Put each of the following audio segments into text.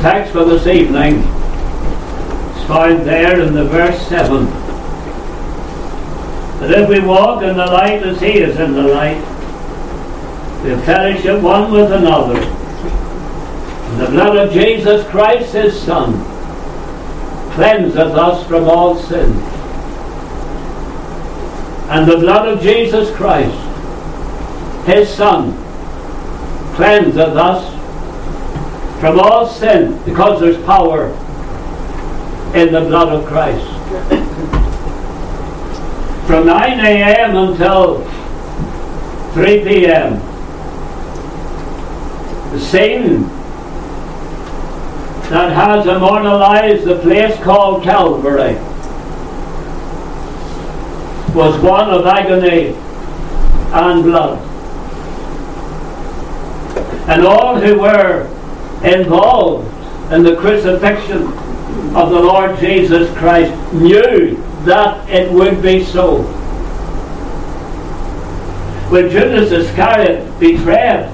text for this evening is found there in the verse 7. That if we walk in the light as he is in the light, we fellowship one with another. And the blood of Jesus Christ, his Son, cleanseth us from all sin. And the blood of Jesus Christ, his Son, cleanseth us from all sin because there's power in the blood of Christ. From 9 a.m. until 3 p.m., the scene that has immortalized the place called Calvary was one of agony and blood. And all who were involved in the crucifixion of the Lord Jesus Christ knew that it would be so. When Judas Iscariot betrayed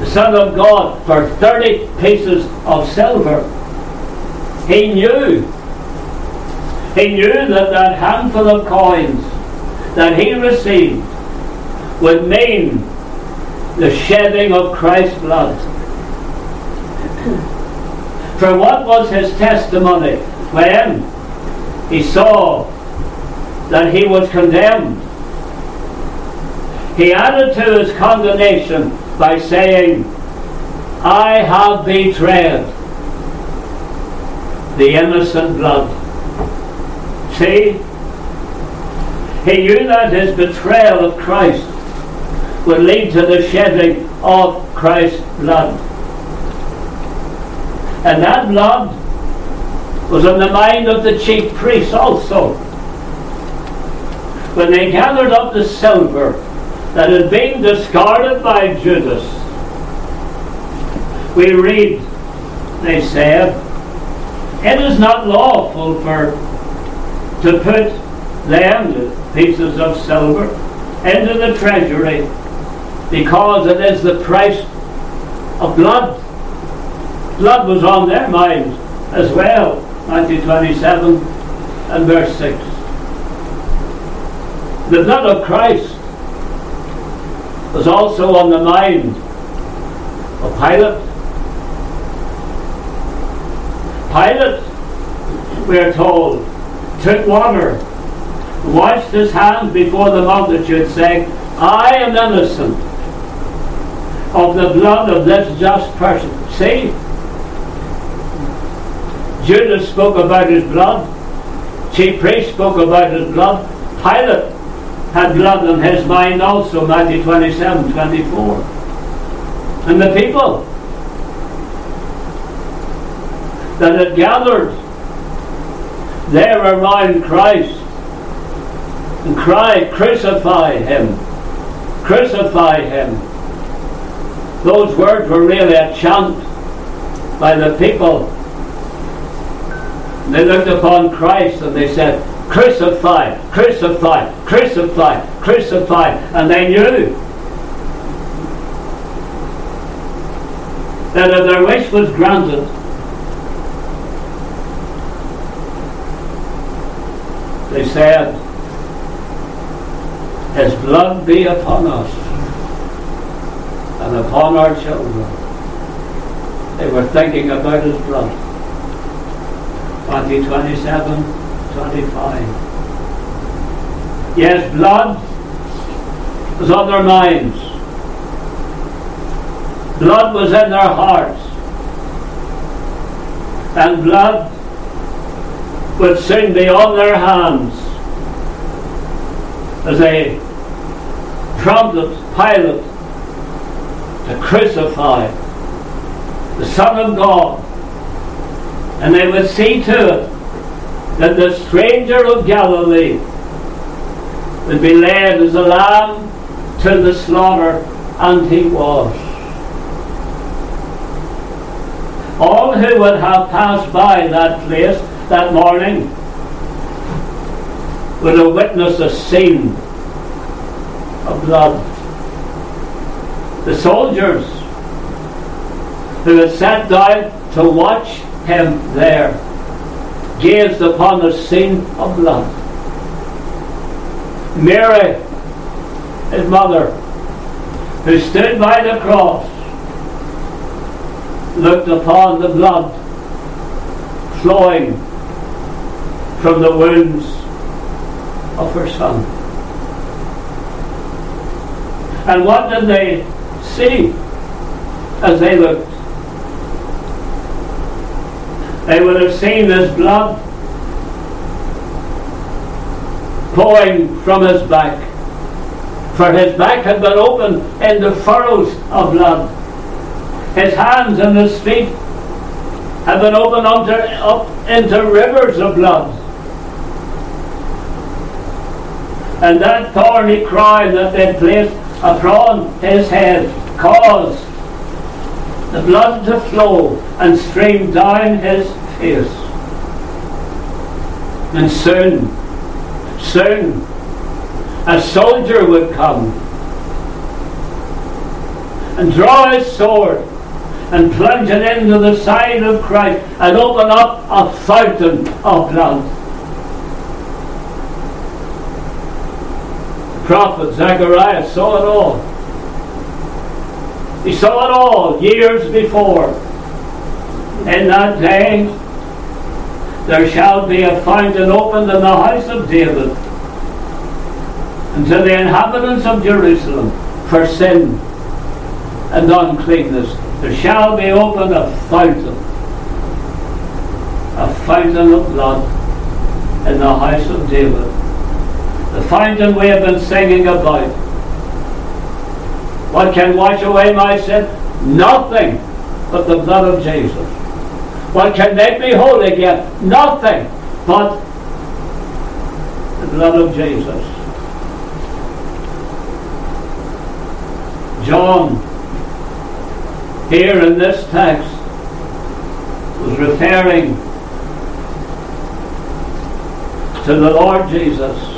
the Son of God for 30 pieces of silver, he knew, he knew that that handful of coins that he received would mean the shedding of Christ's blood. For what was his testimony when he saw that he was condemned? He added to his condemnation by saying, I have betrayed the innocent blood. See, he knew that his betrayal of Christ would lead to the shedding of Christ's blood. And that blood was on the mind of the chief priests also. When they gathered up the silver that had been discarded by Judas, we read, they said, it is not lawful for to put them, the pieces of silver, into the treasury because it is the price of blood blood was on their minds as well. Matthew 27 and verse 6. The blood of Christ was also on the mind of Pilate. Pilate, we are told, took water, washed his hands before the multitude, saying, I am innocent of the blood of this just person. See, Judas spoke about his blood. Chief priest spoke about his blood. Pilate had blood on his mind also, Matthew 27, 24. And the people that had gathered there around Christ and cried, Crucify him! Crucify him! Those words were really a chant by the people they looked upon Christ and they said, Crucify, crucify, crucify, crucify. And they knew that if their wish was granted, they said, His blood be upon us and upon our children. They were thinking about His blood. Matthew 27, 25. Yes, blood was on their minds. Blood was in their hearts. And blood would soon be on their hands as they prompted Pilate to crucify the Son of God and they would see to it that the stranger of Galilee would be led as a lamb to the slaughter, and he was. All who would have passed by that place that morning would have witnessed a scene of blood. The soldiers who had sat down to watch him there, gazed upon the scene of blood. Mary, his mother, who stood by the cross, looked upon the blood flowing from the wounds of her son. And what did they see as they looked? They would have seen his blood pouring from his back. For his back had been opened in the furrows of blood. His hands and his feet had been opened up into rivers of blood. And that thorny crown that they placed upon his head caused the blood to flow and stream down his face. And soon, soon, a soldier would come and draw his sword and plunge it into the side of Christ and open up a fountain of blood. Prophet Zechariah saw it all. He saw it all years before. In that day, there shall be a fountain opened in the house of David unto the inhabitants of Jerusalem for sin and uncleanness. There shall be opened a fountain, a fountain of blood in the house of David. The fountain we have been singing about. What can wash away my sin? Nothing but the blood of Jesus. What can make me whole again? Nothing but the blood of Jesus. John, here in this text, was referring to the Lord Jesus.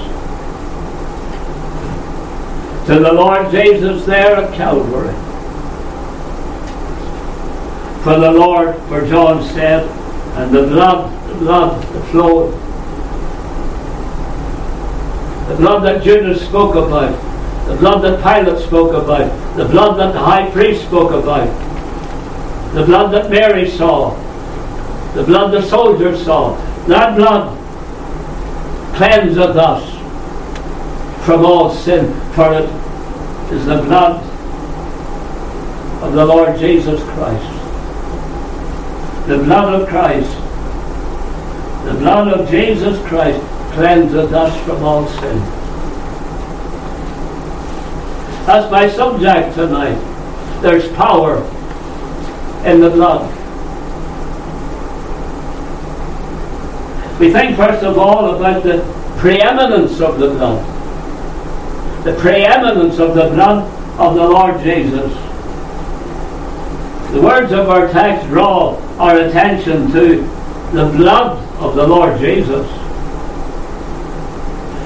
To the Lord Jesus there at Calvary. For the Lord, for John said, and the blood, blood flowed. The blood that Judas spoke about. The blood that Pilate spoke about. The blood that the high priest spoke about. The blood that Mary saw. The blood the soldiers saw. That blood cleanseth us from all sin. For it is the blood of the Lord Jesus Christ the blood of Christ, the blood of Jesus Christ cleanseth us from all sin. That's my subject tonight. There's power in the blood. We think first of all about the preeminence of the blood. The preeminence of the blood of the Lord Jesus. The words of our text draw our attention to the blood of the Lord Jesus.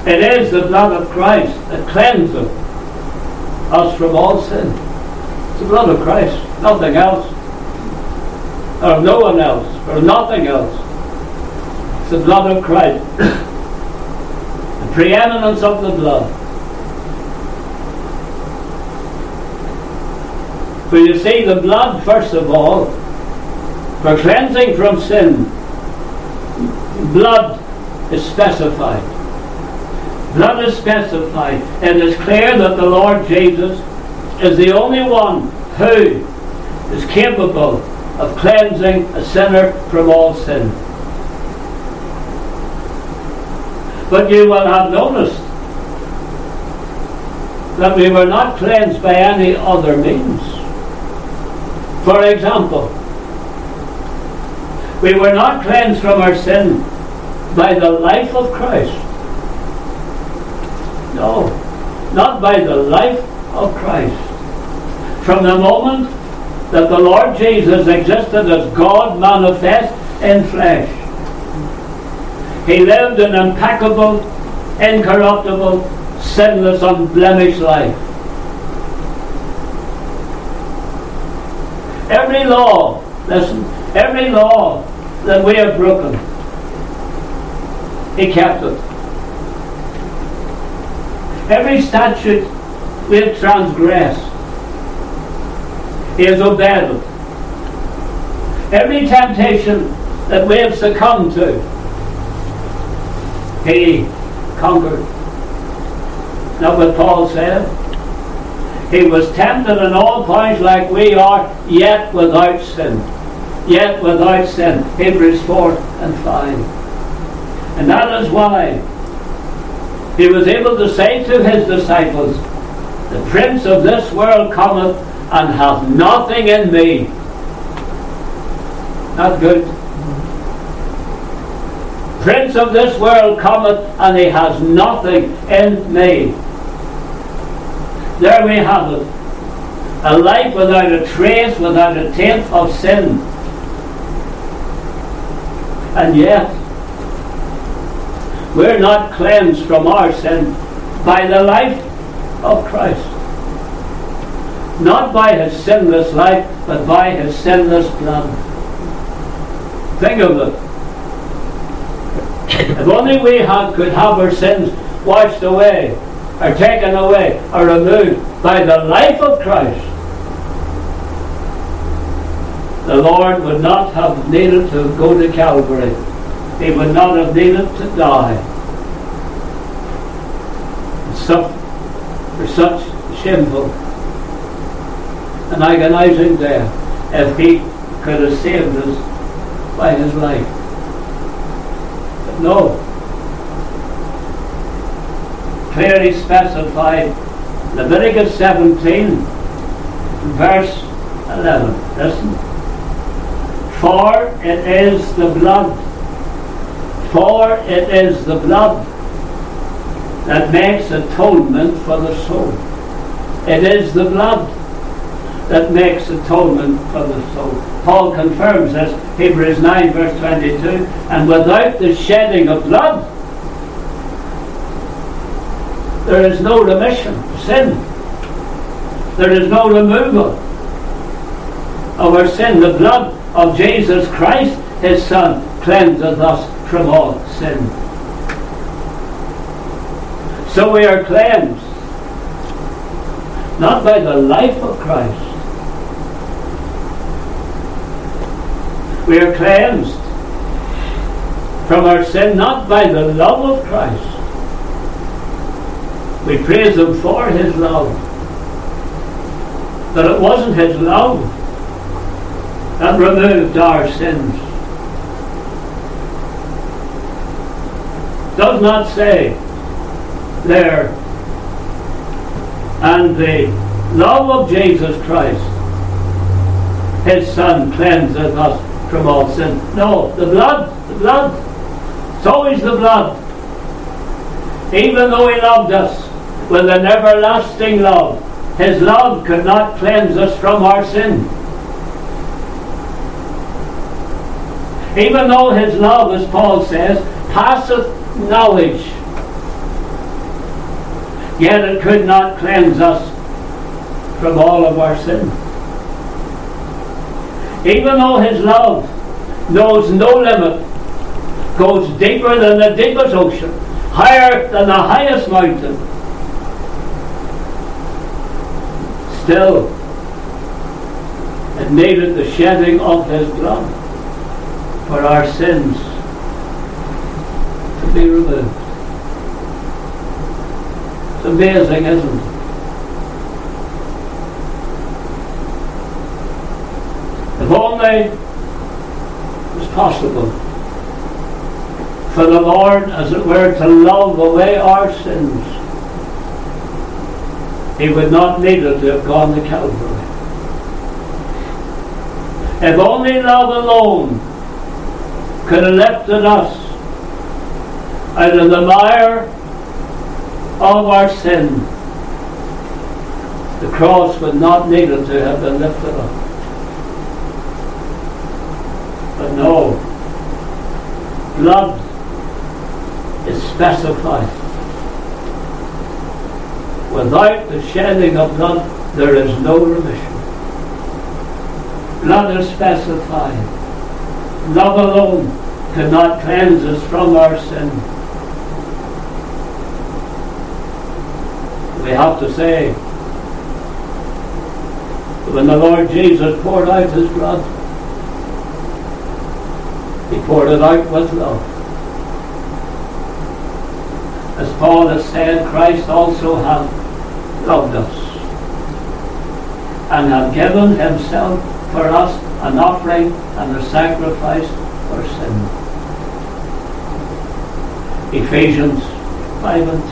It is the blood of Christ that cleanses us from all sin. It's the blood of Christ, nothing else. Or no one else, or nothing else. It's the blood of Christ. the preeminence of the blood. For you see, the blood, first of all, for cleansing from sin, blood is specified. Blood is specified. And It is clear that the Lord Jesus is the only one who is capable of cleansing a sinner from all sin. But you will have noticed that we were not cleansed by any other means. For example, we were not cleansed from our sin by the life of Christ. No, not by the life of Christ. From the moment that the Lord Jesus existed as God manifest in flesh, he lived an impeccable, incorruptible, sinless, unblemished life. Every law, listen, Every law that we have broken, he kept it. Every statute we have transgressed, he has obeyed it. Every temptation that we have succumbed to, he conquered. Not what Paul said. He was tempted in all points like we are, yet without sin. Yet without sin. Hebrews 4 and 5. And that is why he was able to say to his disciples, The prince of this world cometh and hath nothing in me. Not good. Prince of this world cometh and he has nothing in me. There we have it. A life without a trace, without a taint of sin. And yet, we're not cleansed from our sin by the life of Christ. Not by his sinless life, but by his sinless blood. Think of it. If only we had, could have our sins washed away, or taken away, are removed by the life of Christ, the Lord would not have needed to go to Calvary. He would not have needed to die. Suffer for such shameful and agonizing death if he could have saved us by his life. But no. Clearly specified Leviticus 17, verse 11. Listen. For it is the blood, for it is the blood that makes atonement for the soul. It is the blood that makes atonement for the soul. Paul confirms this, Hebrews 9, verse 22. And without the shedding of blood, there is no remission of sin. There is no removal of our sin. The blood of Jesus Christ, his Son, cleanseth us from all sin. So we are cleansed, not by the life of Christ, We are cleansed from our sin not by the love of Christ. We praise Him for His love. But it wasn't His love that removed our sins. Does not say there, and the love of Jesus Christ, His Son, cleanseth us from all sin. No, the blood, the blood. It's always the blood. Even though He loved us with an everlasting love, His love could not cleanse us from our sin. Even though His love, as Paul says, passeth knowledge, yet it could not cleanse us from all of our sin even though his love knows no limit, goes deeper than the deepest ocean, higher than the highest mountain, still it needed the shedding of his blood for our sins to be removed. It's amazing, isn't it? If only it was possible for the Lord, as it were, to love away our sins, He would not need it to have gone to Calvary. If only love alone could have lifted us out of the mire of our sin, the cross would not need it to have been lifted up. But no, blood is specified. Without the shedding of blood, there is no remission. Blood is specified. love alone cannot cleanse us from our sin. We have to say, when the Lord Jesus poured out his blood, he poured it out with love. As Paul has said, Christ also hath loved us and hath given himself for us an offering and a sacrifice for sin. Ephesians 5 and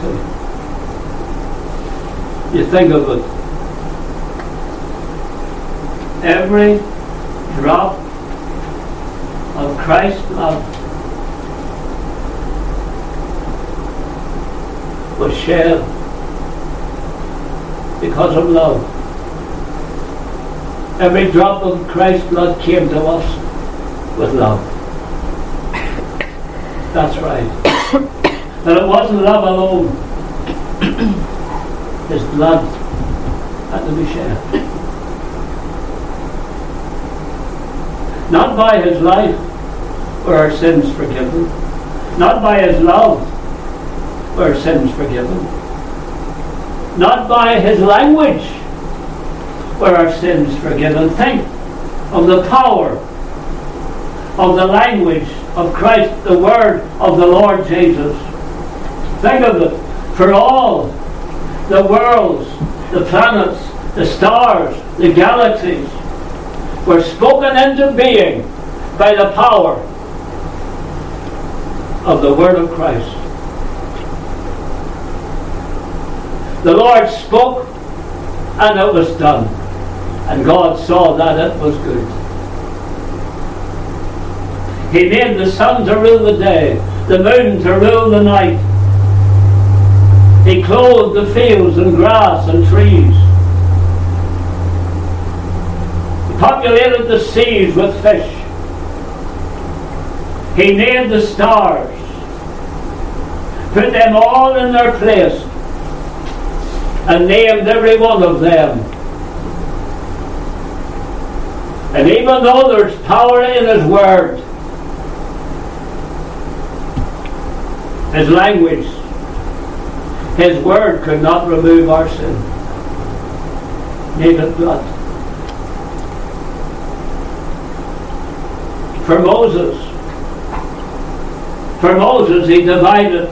2. You think of it. Every drop of Christ's blood was shed because of love. Every drop of Christ's blood came to us with love. That's right. but it wasn't love alone. His blood had to be shed. Not by his life were our sins forgiven. Not by his love were our sins forgiven. Not by his language were our sins forgiven. Think of the power of the language of Christ, the word of the Lord Jesus. Think of it. For all the worlds, the planets, the stars, the galaxies, were spoken into being by the power of the Word of Christ. The Lord spoke and it was done. And God saw that it was good. He made the sun to rule the day, the moon to rule the night. He clothed the fields and grass and trees. He populated the seas with fish. He named the stars, put them all in their place, and named every one of them. And even though there's power in His Word, His language, His Word could not remove our sin. Neither blood. for Moses. For Moses, he divided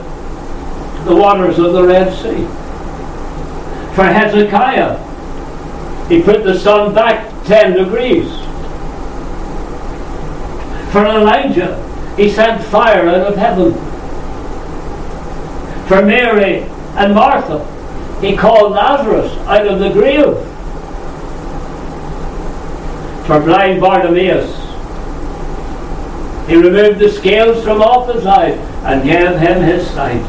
the waters of the Red Sea. For Hezekiah, he put the sun back 10 degrees. For Elijah, he sent fire out of heaven. For Mary and Martha, he called Lazarus out of the grave. For blind Bartimaeus, he removed the scales from off his eyes and gave him his sight.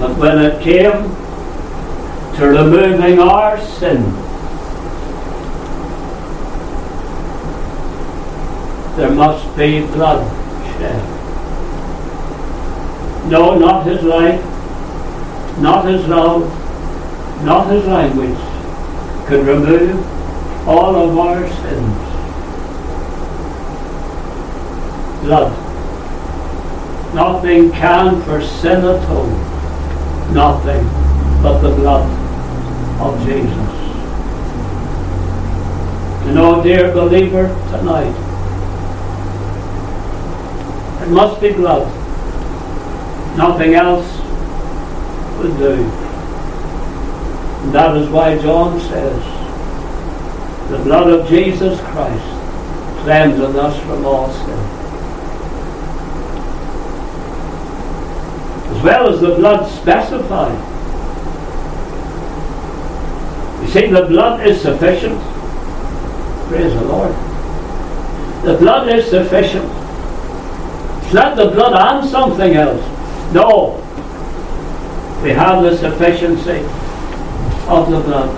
But when it came to removing our sin, there must be blood shed. No, not his life, not his love, not his language could remove all of our sins blood. Nothing can for sin atone. Nothing but the blood of Jesus. You oh, know, dear believer, tonight, it must be blood. Nothing else would do. And that is why John says, the blood of Jesus Christ cleanses us from all sin. As well as the blood specified. See, the blood is sufficient. Praise the Lord. The blood is sufficient. It's not the blood and something else. No. We have the sufficiency of the blood.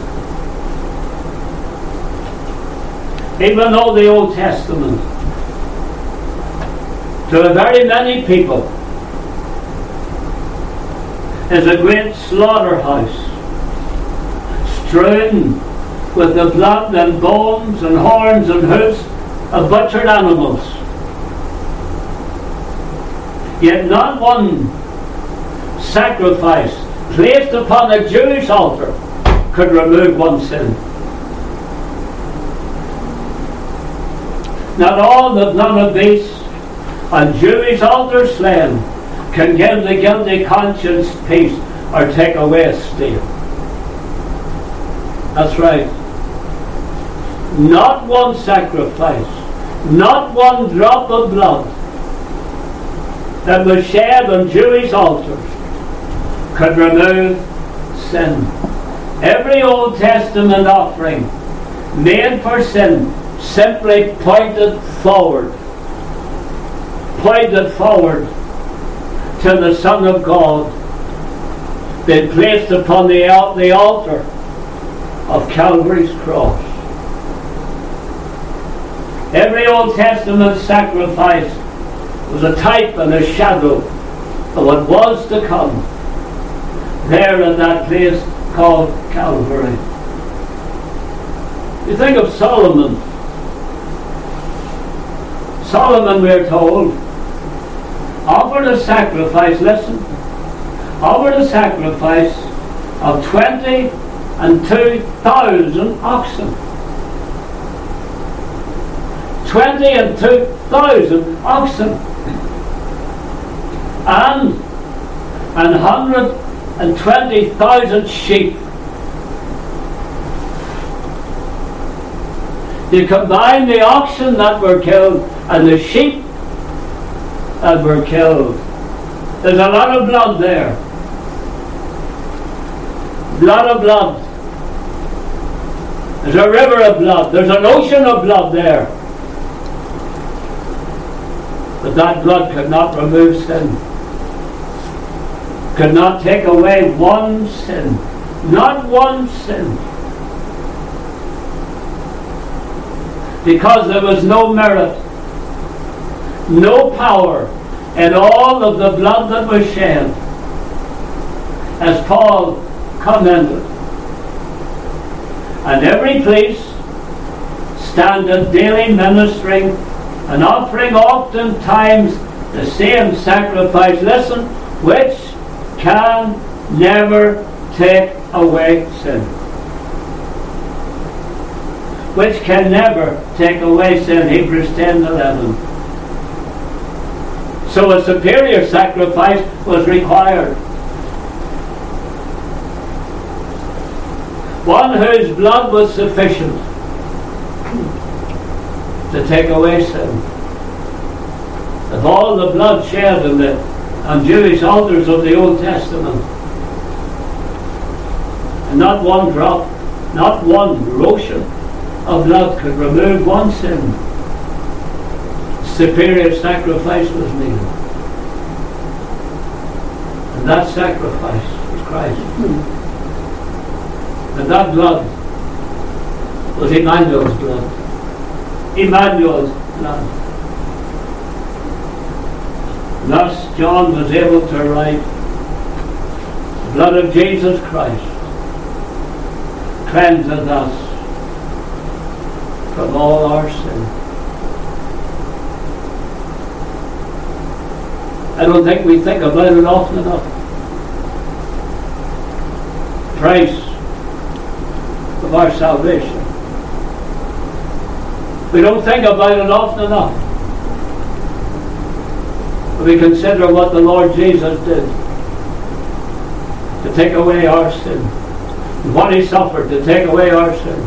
Even though the Old Testament, to very many people, is a great slaughterhouse strewn with the blood and bones and horns and hoofs of butchered animals. Yet not one sacrifice placed upon a Jewish altar could remove one sin. Not all the blood of beasts on Jewish altars slain can give the guilty conscience peace or take away a stain. That's right. Not one sacrifice, not one drop of blood that was shed on Jewish altars could remove sin. Every Old Testament offering made for sin simply pointed forward. Pointed forward to the Son of God being placed upon the, the altar of Calvary's cross. Every Old Testament sacrifice was a type and a shadow of what was to come there in that place called Calvary. You think of Solomon. Solomon, we're told, offered a sacrifice, listen, offered a sacrifice of 20 and 2,000 oxen. 20 and 2,000 oxen. And an 120,000 sheep. You combine the oxen that were killed and the sheep that were killed. There's a lot of blood there. Blood of blood. There's a river of blood. There's an ocean of blood there. But that blood could not remove sin. Could not take away one sin. Not one sin. Because there was no merit no power in all of the blood that was shed, as Paul commented. And every priest standeth daily ministering and offering oftentimes the same sacrifice, listen, which can never take away sin. Which can never take away sin, Hebrews 10 11. So a superior sacrifice was required. One whose blood was sufficient to take away sin. Of all the blood shed in the, on Jewish altars of the Old Testament, and not one drop, not one rotion of blood could remove one sin superior sacrifice was needed. And that sacrifice was Christ. Hmm. And that blood was Emmanuel's blood. Emmanuel's blood. Thus John was able to write, the blood of Jesus Christ cleanseth us from all our sin. I don't think we think about it often enough. Of our salvation. We don't think about it often enough. But We consider what the Lord Jesus did to take away our sin. What he suffered to take away our sin.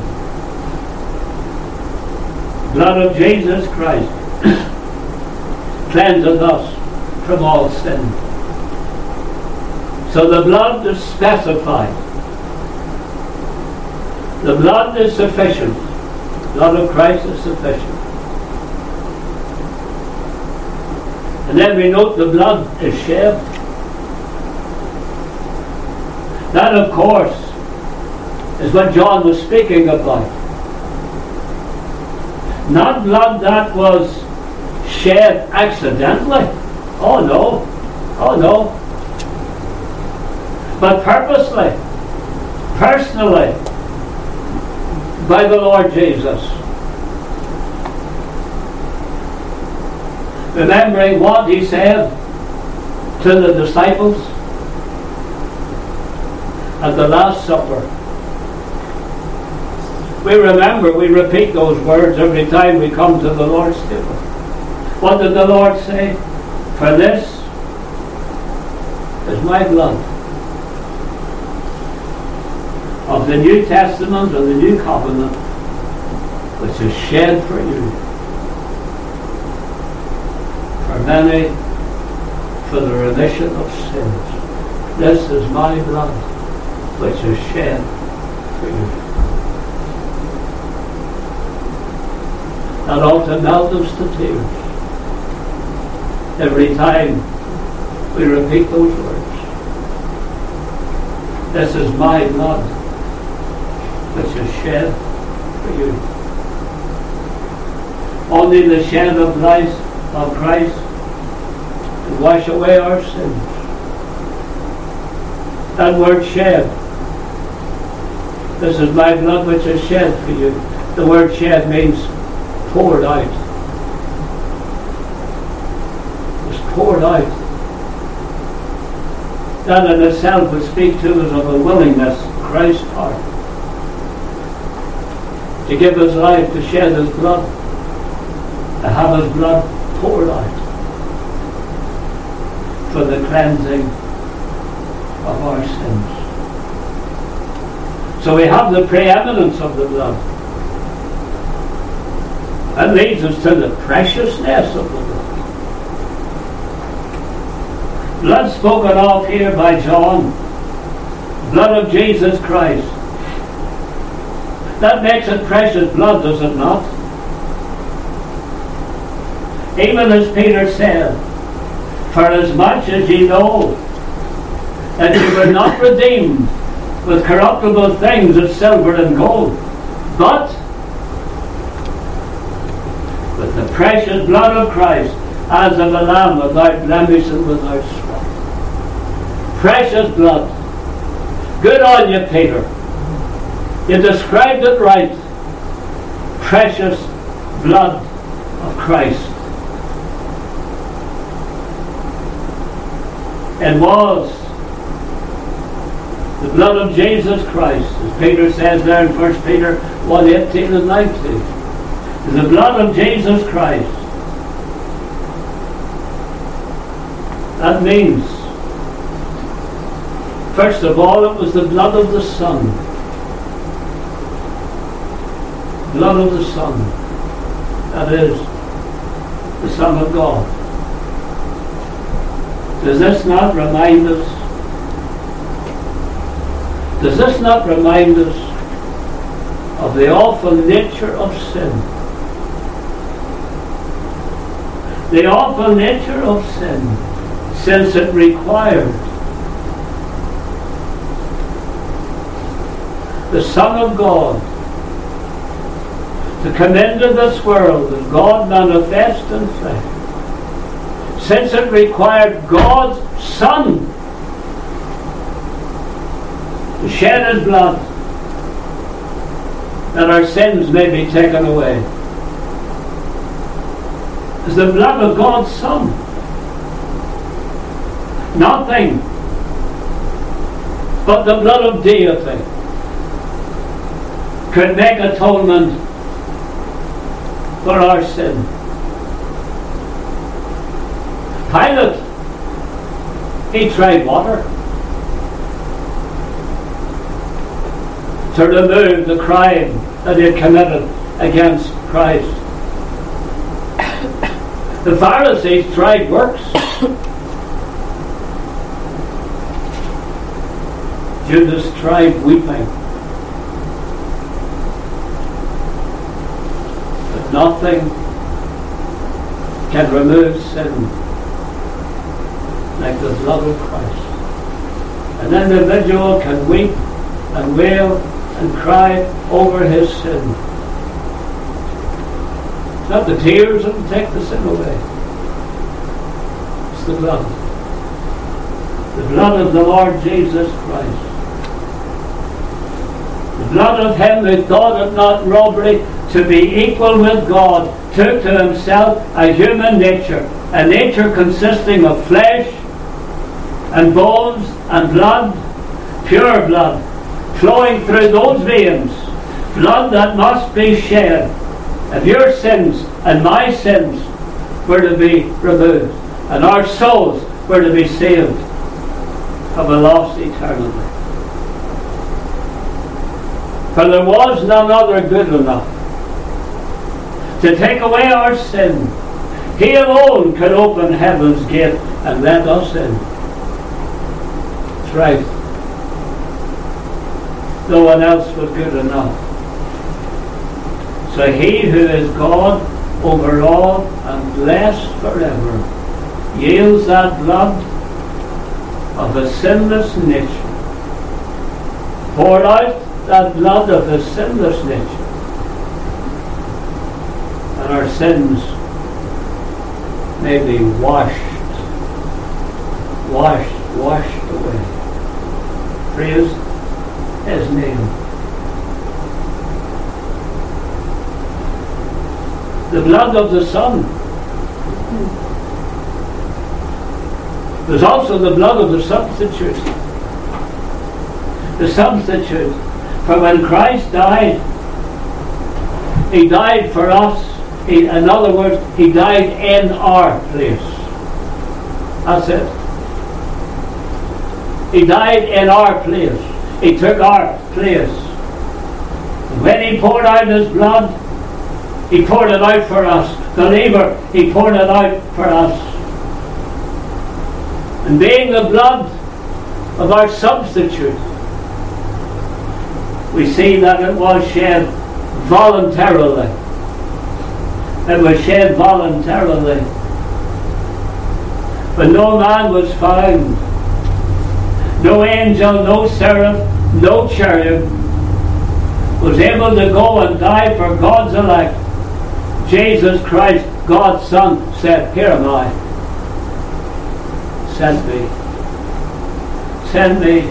Blood of Jesus Christ cleanseth us from all sin. So the blood is specified. The blood is sufficient. The blood of Christ is sufficient. And then we note the blood is shed. That, of course, is what John was speaking about. Not blood that was shed accidentally Oh no. Oh no. But purposely, personally, by the Lord Jesus. remembering what he said to the disciples at the Last Supper. We remember, we repeat those words every time we come to the Lord's table. What did the Lord say? For this is my blood of the New Testament of the New Covenant, which is shed for you, for many, for the remission of sins. This is my blood, which is shed for you. That ought to melt us to tears every time we repeat those words. This is my blood, which is shed for you. Only the shed of Christ, of Christ to wash away our sins. That word shed. This is my blood which is shed for you. The word shed means poured out. It was poured out. That in itself would speak to us of a willingness, Christ's heart, to give his life, to shed his blood, to have his blood poured out for the cleansing of our sins. So we have the preeminence of the blood. That leads us to the preciousness of the blood. Blood spoken of here by John, blood of Jesus Christ. That makes it precious blood, does it not? Even as Peter said, for as much as ye know that ye were not redeemed with corruptible things of silver and gold, but with the precious blood of Christ as of a lamb without blemish and without spot. Precious blood. Good on you, Peter. You described it right. Precious blood of Christ. It was the blood of Jesus Christ, as Peter says there in 1 Peter 1 18 and 19 the blood of Jesus Christ. That means, first of all, it was the blood of the Son. Blood of the Son. That is, the Son of God. Does this not remind us? Does this not remind us of the awful nature of sin? the awful nature of sin, since it required the Son of God to come into this world and God manifest in flesh, since it required God's Son to shed his blood that our sins may be taken away is the blood of God's Son. Nothing but the blood of deity could make atonement for our sin. Pilate, he tried water to remove the crime that he had committed against Christ. The Pharisees tried works. Judas tried weeping. Nothing can remove sin like the blood of Christ. An individual can weep and wail and cry over his sin It's not the tears that will take the sin away. It's the blood. The blood of the Lord Jesus Christ. The blood of him who thought it not robbery to be equal with God, took to himself a human nature, a nature consisting of flesh and bones and blood, pure blood, flowing through those veins, blood that must be shed. If your sins and my sins were to be removed, and our souls were to be saved from a lost eternity. For there was none other good enough to take away our sin. He alone could open heaven's gate and let us in. That's right. No one else was good enough. So he who is God over all and blessed forever yields that blood of a sinless nature, poured out that blood of a sinless nature, and our sins may be washed, washed, washed away. Praise his name. The blood of the Son. There's also the blood of the substitute. The substitute. For when Christ died, he died for us. He, in other words, he died in our place. That's it. He died in our place. He took our place. When he poured out his blood, he poured it out for us. Believer, he poured it out for us. And being the blood of our substitute, we see that it was shed voluntarily. It was shed voluntarily. But no man was found. No angel, no seraph, no cherub was able to go and die for God's elect. Jesus Christ, God's Son, said, Here am I. Send me. Send me.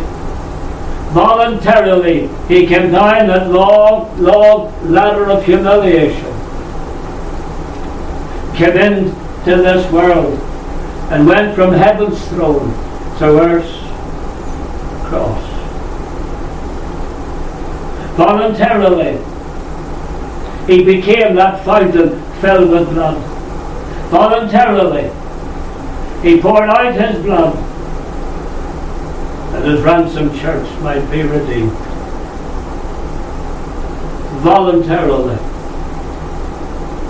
Voluntarily, he came down that long, long ladder of humiliation. Came into this world and went from heaven's throne to earth's cross. Voluntarily, he became that fountain filled with blood. Voluntarily, he poured out his blood that his ransomed church might be redeemed. Voluntarily.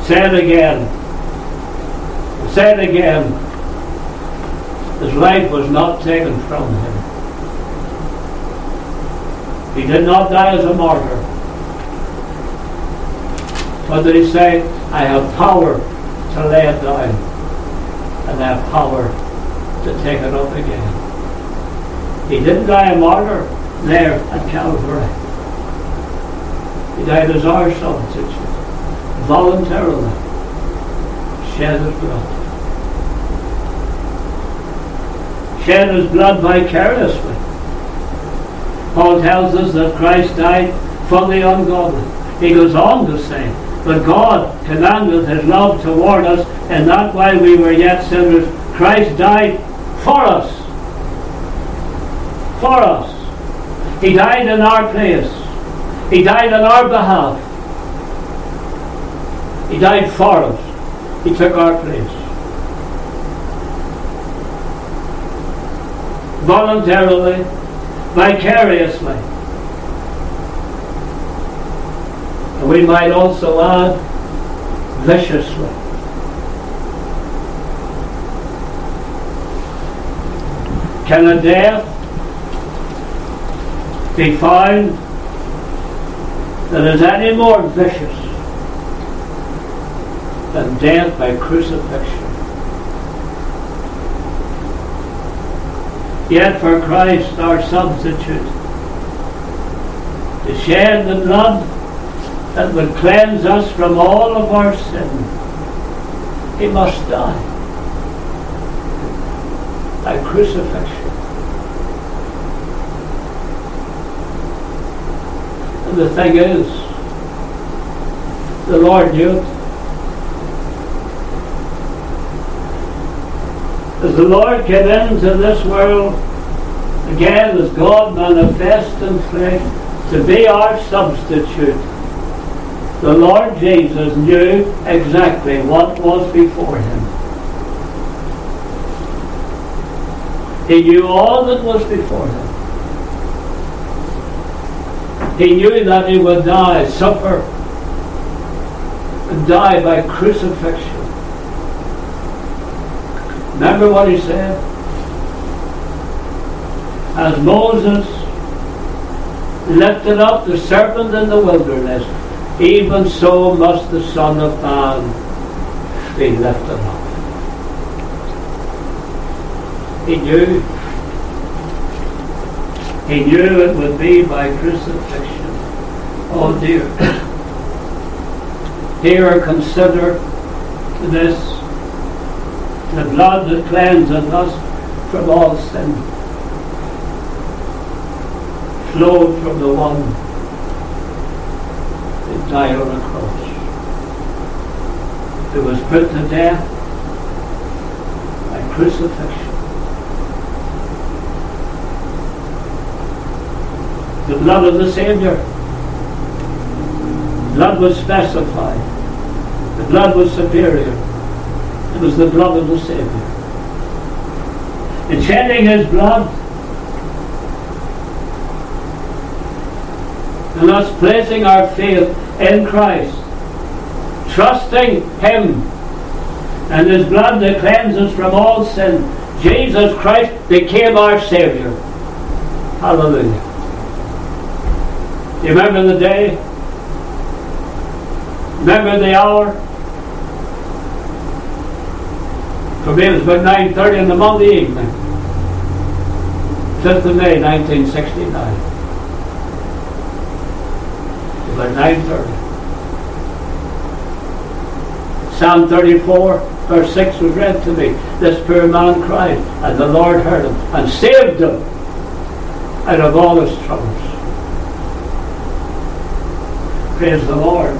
Say it again. Say it again. His life was not taken from him. He did not die as a martyr. What did he say? I have power to lay it down, and I have power to take it up again. He didn't die a martyr there at Calvary. He died as our substitute, voluntarily, shed his blood. Shed his blood vicariously. Paul tells us that Christ died for the ungodly. He goes on to say, but God commanded his love toward us, and that while we were yet sinners, Christ died for us for us. He died in our place. He died on our behalf. He died for us. He took our place. Voluntarily, vicariously. And we might also add viciously. Can a death be found that is any more vicious than death by crucifixion. Yet for Christ, our substitute, to shed the blood that would cleanse us from all of our sin, he must die by crucifixion. And the thing is, The Lord knew it. As the Lord came into this world, again as God manifest in flesh, to be our substitute, the Lord Jesus knew exactly what was before him. He knew all that was before him. He knew that he would die, suffer, and die by crucifixion. Remember what he said? As Moses lifted up the serpent in the wilderness, even so must the Son of Man be lifted up. He knew. He knew it would be by crucifixion. Oh dear. Here consider this the blood that cleanseth us from all sin flowed from the one that died on a cross. Who was put to death by crucifixion. The blood of the Saviour. Blood was specified. The blood was superior. It was the blood of the Saviour. In shedding his blood, and us placing our faith in Christ, trusting Him and His blood that cleanses from all sin. Jesus Christ became our Savior. Hallelujah. You remember the day? Remember the hour? For me it was about 9.30 in the Monday evening. 5th of May 1969 About 9.30. Psalm 34, verse 6 was read to me. This poor man cried, and the Lord heard him and saved him out of all his troubles. Praise the Lord.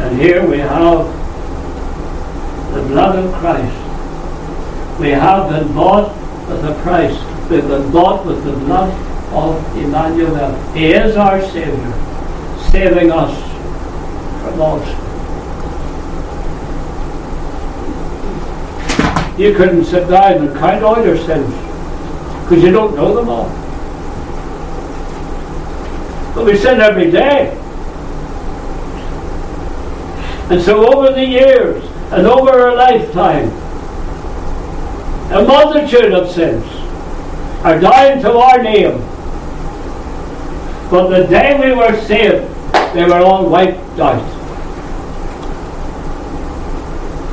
And here we have the blood of Christ. We have been bought with a price. We've been bought with the blood of Emmanuel. He is our Savior, saving us from all sin. You couldn't sit down and count all your sins because you don't know them all. But we sin every day. And so over the years and over our lifetime, a multitude of sins are dying to our name but the day we were saved, they were all wiped out.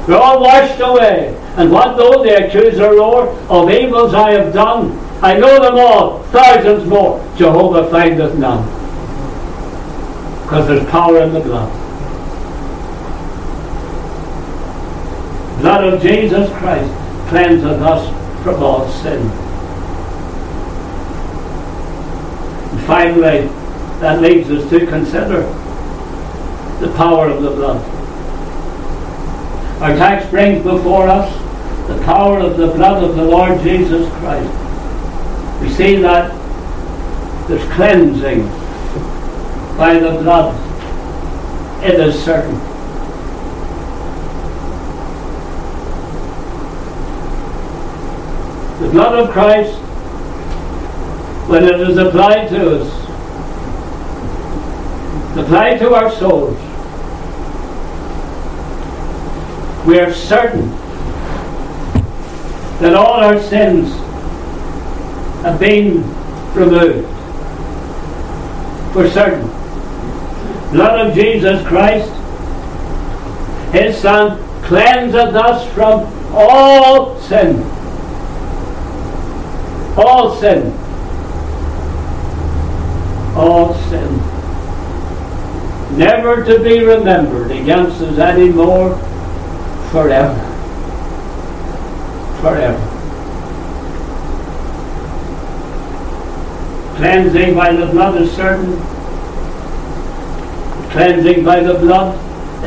They're all washed away. And what though the Lord of evils I have done? I know them all, thousands more. Jehovah findeth none. Because there's power in the blood. Blood of Jesus Christ cleanseth us from all sin. And finally, that leads us to consider the power of the blood. Our text brings before us the power of the blood of the Lord Jesus Christ. We see that there's cleansing by the blood. It is certain. The blood of Christ when it is applied to us, applied to our souls, we are certain that all our sins have been removed. For certain. Blood of Jesus Christ, His Son, cleanseth us from all sin. All sin all sin. Never to be remembered against us anymore forever. Forever. Cleansing by the blood is certain. cleansing by the blood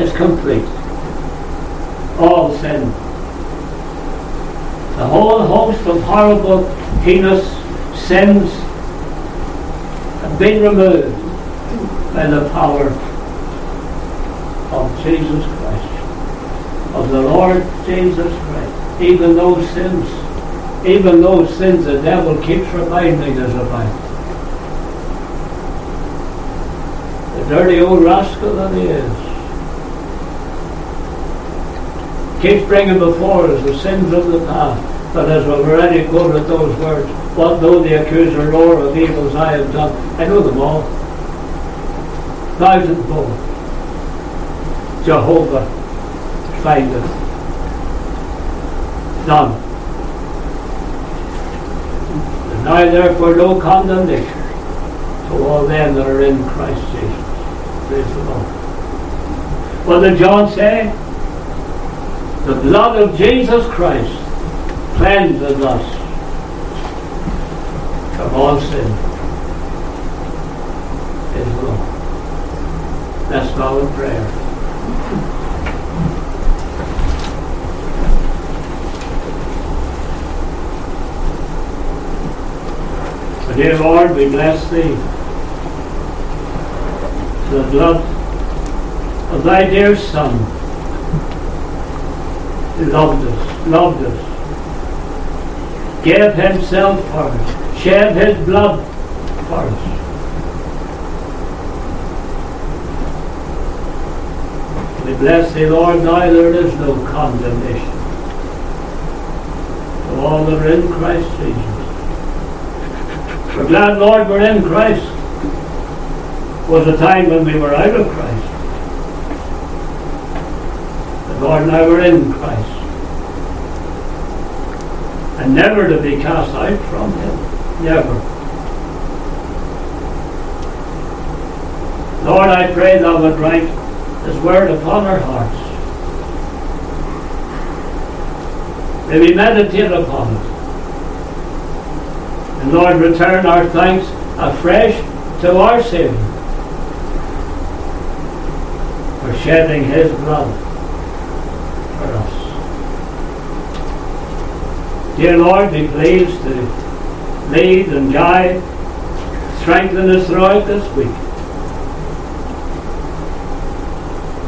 is complete. All sin. The whole host of horrible, heinous sins have been removed by the power of Jesus Christ, of the Lord Jesus Christ. Even those sins, even those sins the devil keeps reminding us about. The dirty old rascal that he is. Keeps bringing before us the sins of the past. But as we've already quoted those words, what though the accuser roar of evils I have done, I know them all. Thousandfold. Jehovah findeth none. And now therefore no condemnation to all them that are in Christ Jesus. Praise the Lord. What did John say? The blood of Jesus Christ cleanses us from all sin. The Lord. Bow in prayer. Dear Lord, we bless Thee. The blood of Thy dear Son loved us, loved us, gave Himself for us, shed His blood for us. We bless Thee, Lord, now there is no condemnation to all that are in Christ Jesus. We're glad, Lord, we're in Christ. Was a time when we were out of Christ. But Lord, now we're in Christ. And never to be cast out from Him. Never. Lord, I pray Thou would write this word upon our hearts. May we meditate upon it. And Lord, return our thanks afresh to our Saviour for shedding His blood for us. Dear Lord, be pleased to lead and guide, strengthen us throughout this week.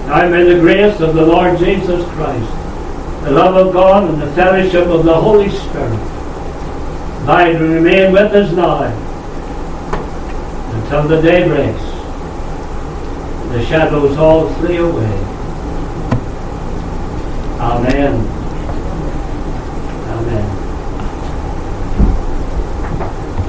Now may the grace of the Lord Jesus Christ, the love of God, and the fellowship of the Holy Spirit abide and remain with us now until the day breaks. The shadows all flee away. Amen.